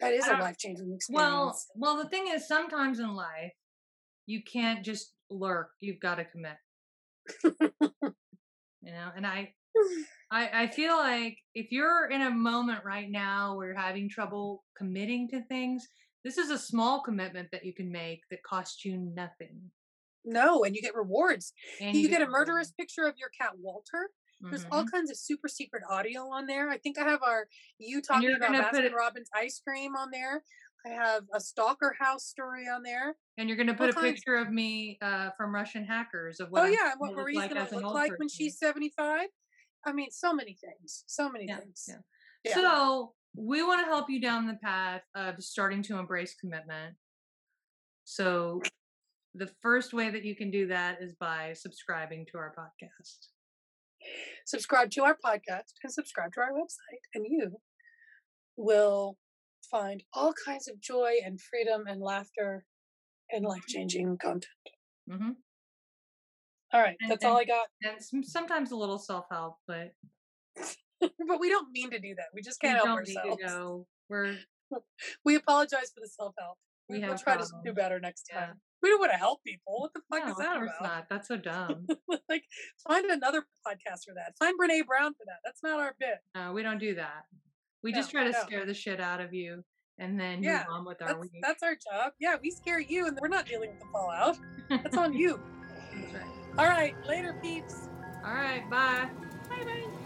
that is a life changing experience. Well, well, the thing is, sometimes in life, you can't just lurk. You've got to commit. You know, and I, I, I feel like if you're in a moment right now where you're having trouble committing to things, this is a small commitment that you can make that costs you nothing. no, and you get rewards. And you, get a murderous picture of your cat Walter. There's all Mhm. kinds of super secret audio on there. I think I have our you talking about Baskin it- Robbins ice cream on there. I have a stalker house story on there. And you're going to all put a kinds. picture of me uh, from Russian hackers of what oh I'm yeah, what Marie's like gonna look like when she's 75. I mean, so many things. So many Yeah, things. yeah. Yeah. So we want to help you down the path of starting to embrace commitment. So the first way that you can do that is by subscribing to our podcast. Subscribe to our podcast and subscribe to our website, and you will find all kinds of joy and freedom and laughter and life changing content. hmm All right, And- that's all I got. And sometimes a little self help, but but we don't mean to do that. We just can't help don't ourselves. need to go. We're We apologize for the self help. We We, will try to do better next Yeah. time. We don't want to help people. What the fuck no, is of that course about? not. That's so dumb. like, find another podcast for that. Find Brene Brown for that. That's not our bit. no, we don't do that. We just try to no. scare the shit out of you and then Yeah, move on with our That's, week. that's our job. Yeah, we scare you, and we're not dealing with the fallout. That's on you. That's right. All right, later, peeps. All right. Bye. Bye bye.